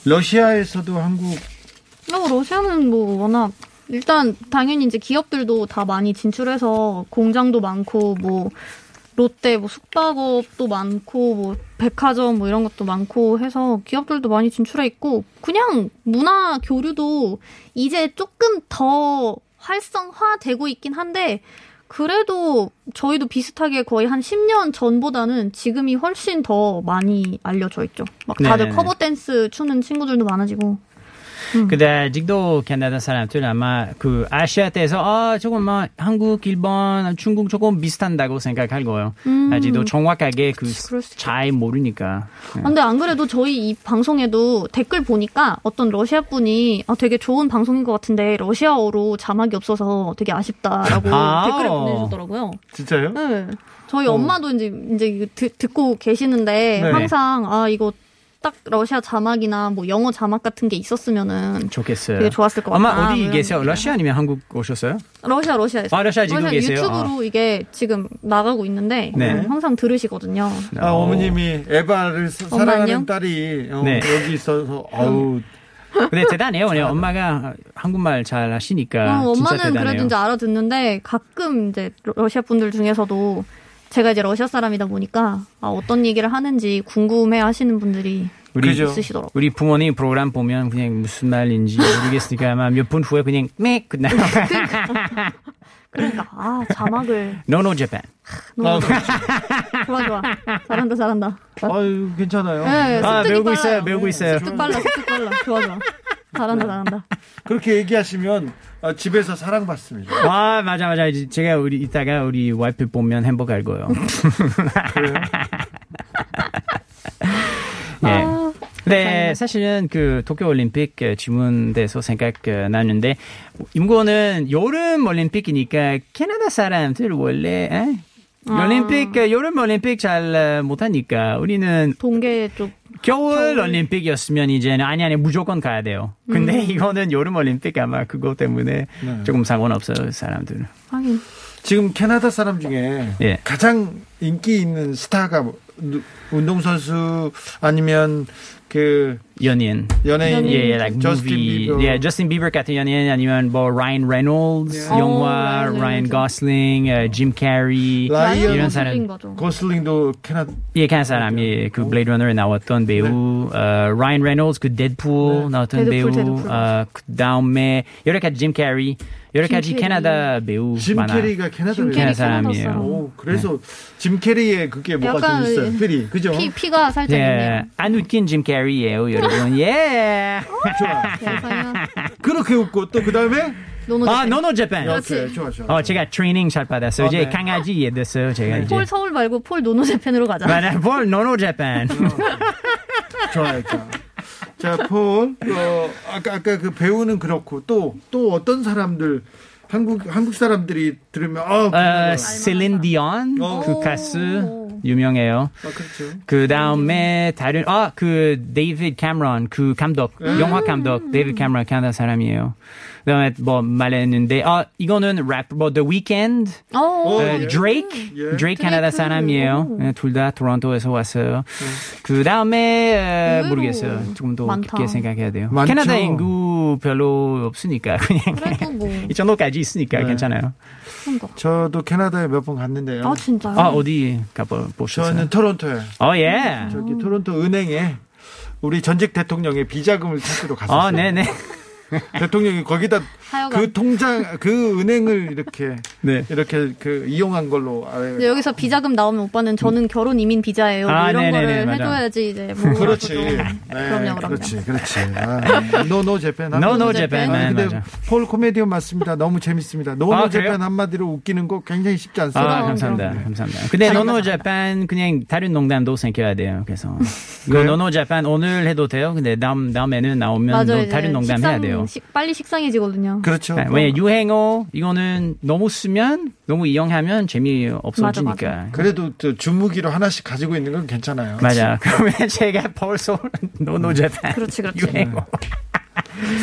러시아에서도 한국 어, 러시아는 뭐 워낙 일단 당연히 이제 기업들도 다 많이 진출해서 공장도 많고 뭐 롯데 뭐 숙박업도 많고 뭐 백화점 뭐 이런 것도 많고 해서 기업들도 많이 진출해 있고 그냥 문화 교류도 이제 조금 더 활성화되고 있긴 한데 그래도 저희도 비슷하게 거의 한 10년 전보다는 지금이 훨씬 더 많이 알려져 있죠. 막 다들 네네네. 커버 댄스 추는 친구들도 많아지고. 근데 아직도 캐나다 사람들 아마 그 아시아에서 아 조금 뭐 한국, 일본, 중국 조금 비슷한다고 생각할 거예요. 아직도 정확하게 그 잘 모르니까. 아, 근데 안 그래도 저희 이 방송에도 댓글 보니까 어떤 러시아 분이 아, 되게 좋은 방송인 것 같은데 러시아어로 자막이 없어서 되게 아쉽다라고 아. 댓글을 보내주더라고요. 진짜요? 네. 저희 엄마도 이제 이제 듣, 듣고 계시는데 네. 항상 아 이거 딱 러시아 자막이나 뭐 영어 자막 같은 게 있었으면은 좋겠어요. 되게 좋았을 것 엄마 같다. 어디 계세요? 러시아 아니면 한국 오셨어요? 러시아 러시아에서 아, 러시아 지금 계세요? 유튜브로 이게 지금 나가고 있는데 네. 음, 항상 들으시거든요. 아, 어머님이 에바를 사- 사랑하는? 딸이 어, 네. 여기 있어서 아우 근데 대단해요. 왜냐면 엄마가 한국말 잘 하시니까 어, 엄마는 대단해요. 그래도 이제 알아듣는데 가끔 이제 러- 러시아 분들 중에서도 제가 이제 러시아 사람이다 보니까 아, 어떤 얘기를 하는지 궁금해 하시는 분들이 우리 그죠. 있으시더라고요. 우리 부모님 프로그램 보면 그냥 무슨 말인지 모르겠으니까 아마 몇 분 후에 그냥 맥 끝나요. 그러니까 아 자막을 노노 재팬. 너무 좋아 좋아 잘한다 잘한다. 아유 괜찮아요. 네, 아, 배우고 빨라요. 있어요, 배우고 있어요. 습득 빨라 습득 빨라 좋아 좋아 잘한다 잘한다. 그렇게 얘기하시면 어, 집에서 사랑받습니다. 아 맞아 맞아. 이제 제가 우리 이따가 우리 와이프 보면 행복할 거예요. 예. 아, 네, 사실은 그 도쿄 올림픽 어, 질문돼서 생각나는데 이거는 여름 올림픽이니까 캐나다 사람들 원래 에? 아. 올림픽 어, 여름 올림픽 잘 어, 못하니까 우리는 동계 쪽 겨울 올림픽이었으면 이제는 아니 아니 무조건 가야 돼요. 근데 음. 이거는 여름 올림픽 아마 그거 때문에 네. 조금 상관없어요 사람들. 하긴 지금 캐나다 사람 중에 예. 가장 인기 있는 스타가 운동선수 아니면 그 연예인. 연예인 예, 예, like 저스틴 movie. 비버 예, 저스틴 비버 같은 연예인 아니면 뭐 라이언 레놀즈 어, 영화, 라이언 레놀즈. 거슬링, 어, 짐 캐리 라이언 이런 사람. 고슬링. 고슬링도 캐나다 예, 간 사람, 예, 그 블레이드 러너에 나왔던 배우, 어, 라이언 레놀즈, 그 데드풀 나왔던 데드풀, 배우, 데드풀. 어, 그 다음에 여러 가지 짐 캐리, 여러 짐 가지. 캐나다 배우 짐 많아. 캐리가 캐나다 짐 배우. 캐리 캐나다 사람이에요. 캐나다 사람. 오, 그래서 짐 캐리의 그게 뭐가 좀 있어요. 필이 그죠? 피 피가 살짝 예, 있네요. 안 웃긴 짐 캐리예요, 여러 분. 예. 좋아. 그렇게 웃고 또 그 다음에 노노 아. 노노 재팬. 이렇게 좋아 좋아. 어, 제가 트레이닝 잘 받았어요. 어, 이제 네. 강아지 이해 됐어요, 제가 이제. 폴 서울 말고 폴 노노 재팬으로 가자. 맞아, 볼 노노 재팬. 좋아요. 자, 자, 폴, 어, 아까 아까 그 배우는 그렇고 또 또 어떤 사람들 한국 한국 사람들이 들으면 아, 어, 아 셀린 디온 어. 그 가수 유명해요. 그렇죠. 그 다음에 다른 아 그 데이비드 캐머런 그 감독 영화 감독 데이비드 캐머런 캐나다 사람이에요. 그다음에 뭐 말했는데 아 이거는 래퍼 The Weeknd 어, 어, 어, 예. 드레이크 예. 드레이크 캐나다. 사람이에요. 네, 오. 둘다 토론토에서 왔어요. 그 다음에 의외로 모르겠어요. 조금 더 많다. 깊게 생각해야 돼요. 많죠. 캐나다 인구 별로 없으니까 그냥 뭐 이 정도까지 있으니까 네. 괜찮아요. 저도 캐나다에 몇 번 갔는데요. 아 진짜요? 아 어디 가보셨어요? 저는 토론토에 어 예. 저기 토론토 은행에 우리 전직 대통령의 비자금을 찾기로 갔었어요. 어 네네. 대통령이 거기다 하여간 그 통장 그 은행을 이렇게 네. 이렇게 그 이용한 걸로. 이제 여기서 비자금 나오면 오빠는 저는 결혼 이민 비자예요. 뭐 아, 이런 네네네, 거를 맞아. 해줘야지 이제 뭐 그렇지. 좀- 네, 그럼요, 그럼요. 그렇지, 그렇지. 아, 노노 재팬. No No 재팬. Japan. 아, 근데 맞아. 폴 코미디언 맞습니다. 너무 재밌습니다. 노노 아? 재팬 한마디로 웃기는 거 굉장히 쉽지 아, 않습니다. 그럼, 감사합니다. 그럼. 감사합니다. 근데 노노. 재팬 그냥 다른 농담도 생겨야 돼요. 그래서 이거 그래요? 노노 재팬 오늘 해도 돼요. 근데 다음 다음에는 나오면 다른 농담 해야 돼요. 돼요. 식- 빨리 식상해지거든요. 그렇죠. 네, 왜냐 유행어 이거는 너무 쓰면 너무 이용하면 재미 없어지니까. 맞아, 그래도 저 주무기로 하나씩 가지고 있는 건 괜찮아요. 맞아. 그러면 제가 벌써 노노재팬 그렇지, 그렇지. 유행어.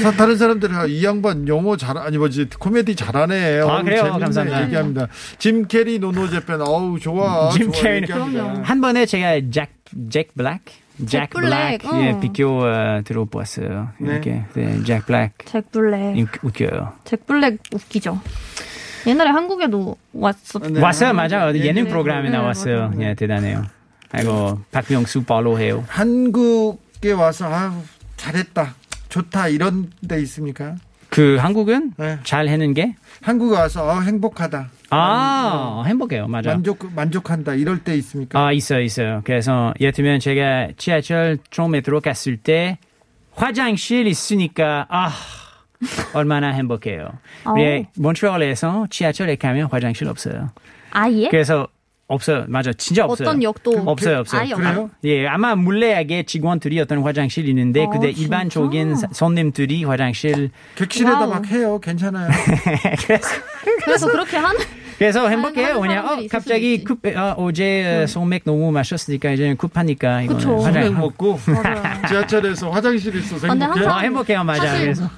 사- 다른 사람들은 아, 이 양반 영어 잘 아니 뭐지 코미디 잘하네. 아, 어우, 그래요? 감사합니다. 얘기합니다. 짐 캐리 노노재팬 어우 좋아. 짐. 그럼요. 한 번에 제가 잭, 잭 블랙? 잭 블랙, 블랙, 예, 어. 비교 어, 들어봤어요. 네. 이렇게. 네, 잭 블랙. 잭 블랙. 인- 웃겨요. 잭 블랙 웃기죠. 옛날에 한국에도 왔었. 네. 왔어요, 맞아요. 네, 예능 네, 프로그램에 네, 나왔어요. 맞아요. 예, 대단해요. 아이고, 박명수 팔로우해요. 한국에 와서 아유 잘했다. 좋다 이런 데 있습니까? 그 한국은 네. 잘 해는 게? 한국에 와서 아, 행복하다. 아, 행복해요. 맞아. 만족 만족한다 이럴 때 있습니까? 아, 있어요, 있어요. 그래서 예를 들면 제가 지하철 처음에 들어갔을 때 화장실 있으니까 아 얼마나 행복해요. 우리 몬트리올에서 지하철에 가면 화장실 없어요. 아예? 그래서 없어요. 맞아, 진짜 없어요. 어떤 역도 없어요, 없어요. 아예 그래요? 예, 아마 물레하게 직원들이 어떤 화장실 있는데, 어, 근데 진짜? 일반적인 사- 손님들이 화장실 객실에다. 막 해요. 괜찮아요. 그래서 그래서 그렇게 하는 그래서 행복해요. 그냥 어, 갑자기 급, 어, 어제 소맥 너무 마셨으니까 이제 급하니까 이거. 화장 소맥 먹고. 지하철에서 화장실 있어서 근데 행복해. 항상 아, 행복해요, 맞아. 사실 그래서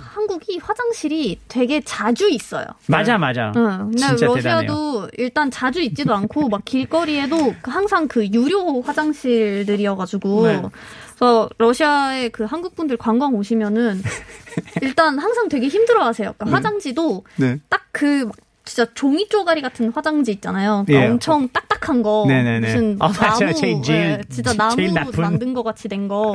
한국이 화장실이 되게 자주 있어요. 맞아, 맞아. 응. 근데 진짜 러시아도 일단 자주 있지도 않고 막 길거리에도 항상 그 유료 화장실들이어가지고 네. 그래서 러시아에 그 한국 분들 관광 오시면은 일단 항상 되게 힘들어하세요. 그러니까 화장지도 네. 딱그 진짜 종이 쪼가리 같은 화장지 있잖아요. 예. 그러니까 엄청 딱딱한 거 네네네. 무슨 아, 맞아요. 나무 제일- 예, 진짜 나무. 만든 거 같이 된 거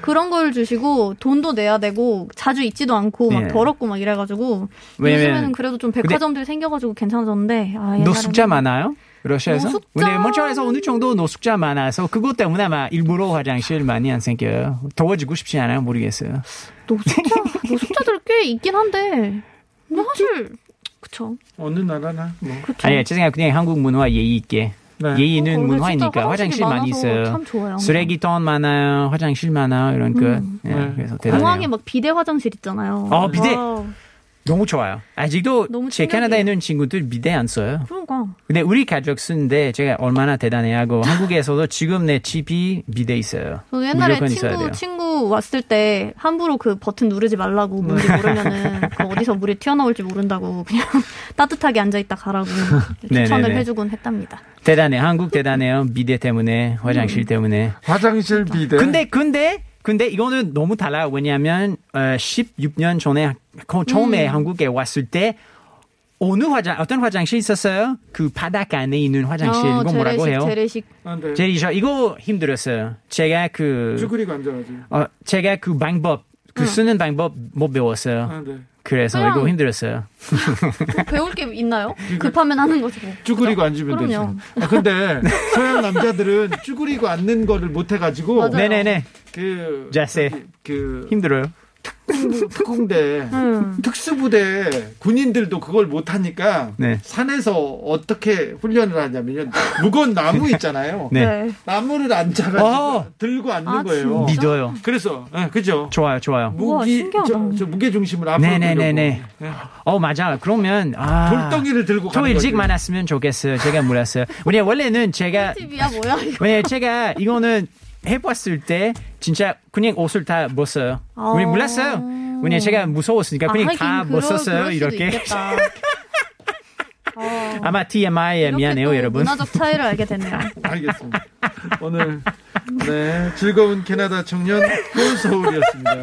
그런 걸 주시고 돈도 내야 되고 자주 있지도 않고 막 예. 더럽고 막 이래가지고 왜냐면- 요즘에는 그래도 좀 백화점들 생겨가지고 괜찮아졌는데 아, 노숙자 많아요? 러시아에서? 노숙자- 근데 몬트리올에서 어느 정도 노숙자 많아서 그것 때문에 아마 일부러 화장실 많이 안 생겨요. 더워지고 싶지 않아요? 모르겠어요. 노숙자 노숙자들 꽤 있긴 한데 근데 사실 그쵸 어느 나라나 뭐. 그쵸 아니, 제 생각 그냥 한국 문화 예의 있게. 네. 예의는 어, 근데 문화이니까 화장실 많이 있어요. 참 좋아요. 쓰레기통 많아요. 화장실 많아요. 이런 것. 음. 예, 네. 그래서 대단해요. 공항에 막 비데 화장실 있잖아요. 어, 비데. wow. 너무 좋아요. 아직도 너무 제. 캐나다에 있는 친구들 비데 안 써요. 그러니까 근데 우리 가족 쓰는데 제가 얼마나 대단해하고 한국에서도 지금 내 집이 비데 있어요. 저도 옛날에 있어야 돼요. 친구 친구 왔을 때 함부로 그 버튼 누르지 말라고 뭔지 모르면은 그 어디서 물이 튀어나올지 모른다고 그냥 따뜻하게 앉아 있다 가라고 추천을 네네네. 해주곤 했답니다. 대단해. 한국 대단해요. 비대 때문에, 화장실 때문에. 화장실 비대. 근데 근데 근데 이거는 너무 달라요. 왜냐하면 어, 16년 전에 거- 처음에 음. 한국에 왔을 때 어느 화장 어떤 화장실 있었어요? 그 바닥 안에 있는 화장실 어, 이거 뭐라고 재래식 해요? 재래식 아, 네. 제리셔 이거 힘들었어요. 제가 그 쭈그리고 앉아가지고. 어, 제가 그 방법 그 쓰는 방법 못 배웠어요. 아, 네. 그래서 그냥- 이거 힘들었어요. 뭐 배울 게 있나요? 급하면 하는 거지 뭐. 쭈그리고 앉으면 되지. 그럼요. 아, 근데 서양 남자들은 쭈그리고 앉는 거를 못 해가지고 맞아요. 네네네 그 자세. 저기 그 힘들어요. 특- 특공대 음. 특수부대 군인들도 그걸 못 하니까 네. 산에서 어떻게 훈련을 하냐면 무거운 나무 있잖아요. 네. 네. 나무를 앉아가지고 어. 들고 앉는 아, 거예요. 믿어요. 그래서 예, 그죠. 좋아요, 좋아요. 우와, 무기 신기하다. 저, 저 무게 중심을 앞으로 네네네네. 들려고. 어 맞아. 그러면 아 돌덩이를 들고 더 가는 일찍 거지. 만났으면 좋겠어요. 제가 몰랐어요. 왜냐 원래는 제가 TV야 뭐야. 왜냐 제가 이거는 해봤을 때 진짜 그냥 옷을 다못 써요. 우리 아. 몰랐어요. 왜냐 제가 무서웠으니까 그냥 하긴 다. 그럴 수도 이렇게. 어, 아마 TMI에 미안해요 또 여러분. 문화적 차이를 알게 됐네요. 알겠습니다. 오늘 네 즐거운 캐나다 청년 서울이었습니다.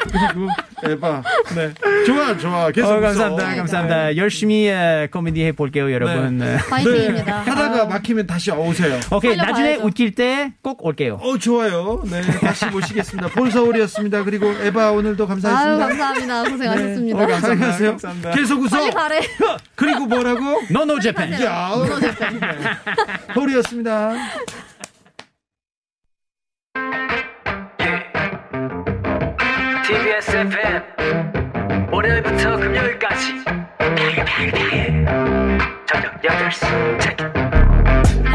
그리고 에바 네 좋아 좋아 계속 어, 웃어. 감사합니다, 감사합니다. 열심히 어, 코미디 해볼게요, 여러분. 네. 파이팅입니다. 하다가 아, 막히면 다시 오세요. 오케이. 나중에 웃길 때 꼭 올게요. 어 좋아요. 네 다시 모시겠습니다. 본 서울이었습니다. 그리고 에바 오늘도 아유 감사했습니다. 감사합니다. 고생하셨습니다. 어, 감사하세요. 계속 웃어. 빨리 가래. 그리고 뭐라고? 노노 재팬. 야, 서울이었습니다. TBS FM 월요일부터 금요일까지. 저녁 8시 체크.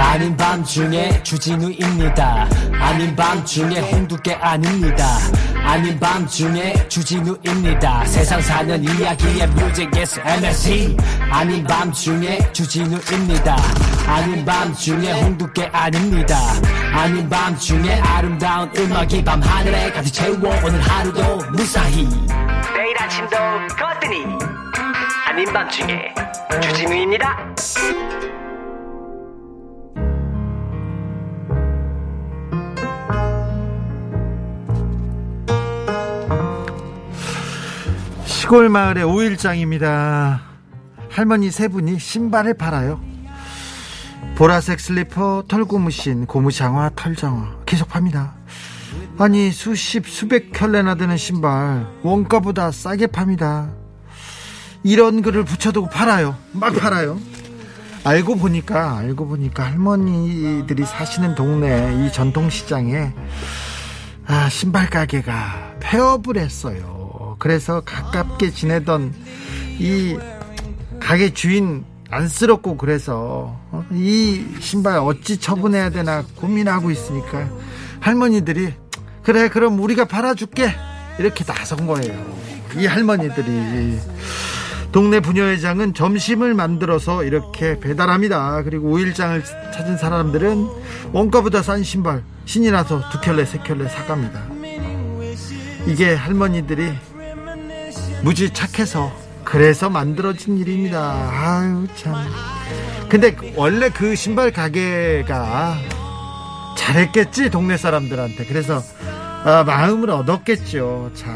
아닌 밤중에 주진우입니다. 아닌 밤중에 홍두깨 아닙니다. 아닌 밤중에 주진우입니다. 세상 사는 이야기의 뮤직에서 MSC 아닌 밤중에 주진우입니다. 아닌 밤중에 홍두깨 아닙니다 아닌 밤중에 아름다운 음악이 밤하늘에 가득 채워 오늘 하루도 무사히 내일 아침도 거뜬히 아닌 밤중에 주진우입니다 시골 마을의 오일장입니다. 할머니 세 분이 신발을 팔아요. 보라색 슬리퍼, 털고무신, 고무장화, 털장화 계속 팝니다. 아니 수십 수백 켤레나 되는 신발 원가보다 싸게 팝니다. 이런 글을 붙여두고 팔아요. 막 팔아요. 알고 보니까 알고 보니까 할머니들이 사시는 동네 이 전통시장에 아, 신발 가게가 폐업을 했어요. 그래서 가깝게 지내던 이 가게 주인 안쓰럽고 그래서 어, 이 신발 어찌 처분해야 되나 고민하고 있으니까 할머니들이 그래 그럼 우리가 팔아줄게 이렇게 나선 거예요. 이 할머니들이 동네 부녀회장은 점심을 만들어서 이렇게 배달합니다. 그리고 오일장을 찾은 사람들은 원가보다 싼 신발 신이 나서 두 켤레 세 켤레 사갑니다. 이게 할머니들이 무지 착해서 그래서 만들어진 일입니다. 아유 참. 근데 원래 그 신발 가게가 잘했겠지 동네 사람들한테. 그래서 아, 마음을 얻었겠죠. 자,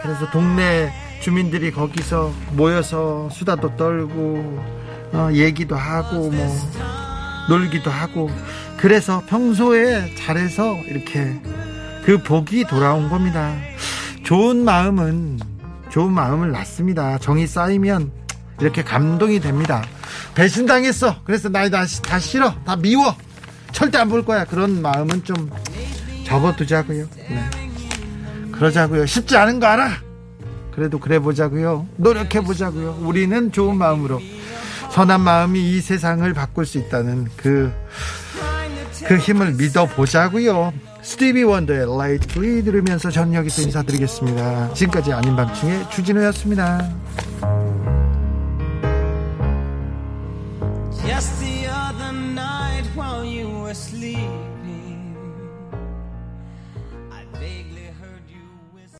그래서 동네 주민들이 거기서 모여서 수다도 떨고 어, 얘기도 하고 뭐 놀기도 하고 그래서 평소에 잘해서 이렇게 그 복이 돌아온 겁니다. 좋은 마음은 좋은 마음을 낳습니다. 정이 쌓이면 이렇게 감동이 됩니다. 배신당했어. 그래서 나 다, 다 싫어. 다 미워. 절대 안 볼 거야. 그런 마음은 좀 접어두자고요. 네. 그러자고요. 쉽지 않은 거 알아. 그래도 그래 보자고요. 노력해 보자고요. 우리는 좋은 마음으로 선한 마음이 이 세상을 바꿀 수 있다는 그, 그 힘을 믿어 보자고요. 스티비 원더의 Lightly 들으면서 전 여기서 인사드리겠습니다. 지금까지 아닌 밤중에 주진우였습니다.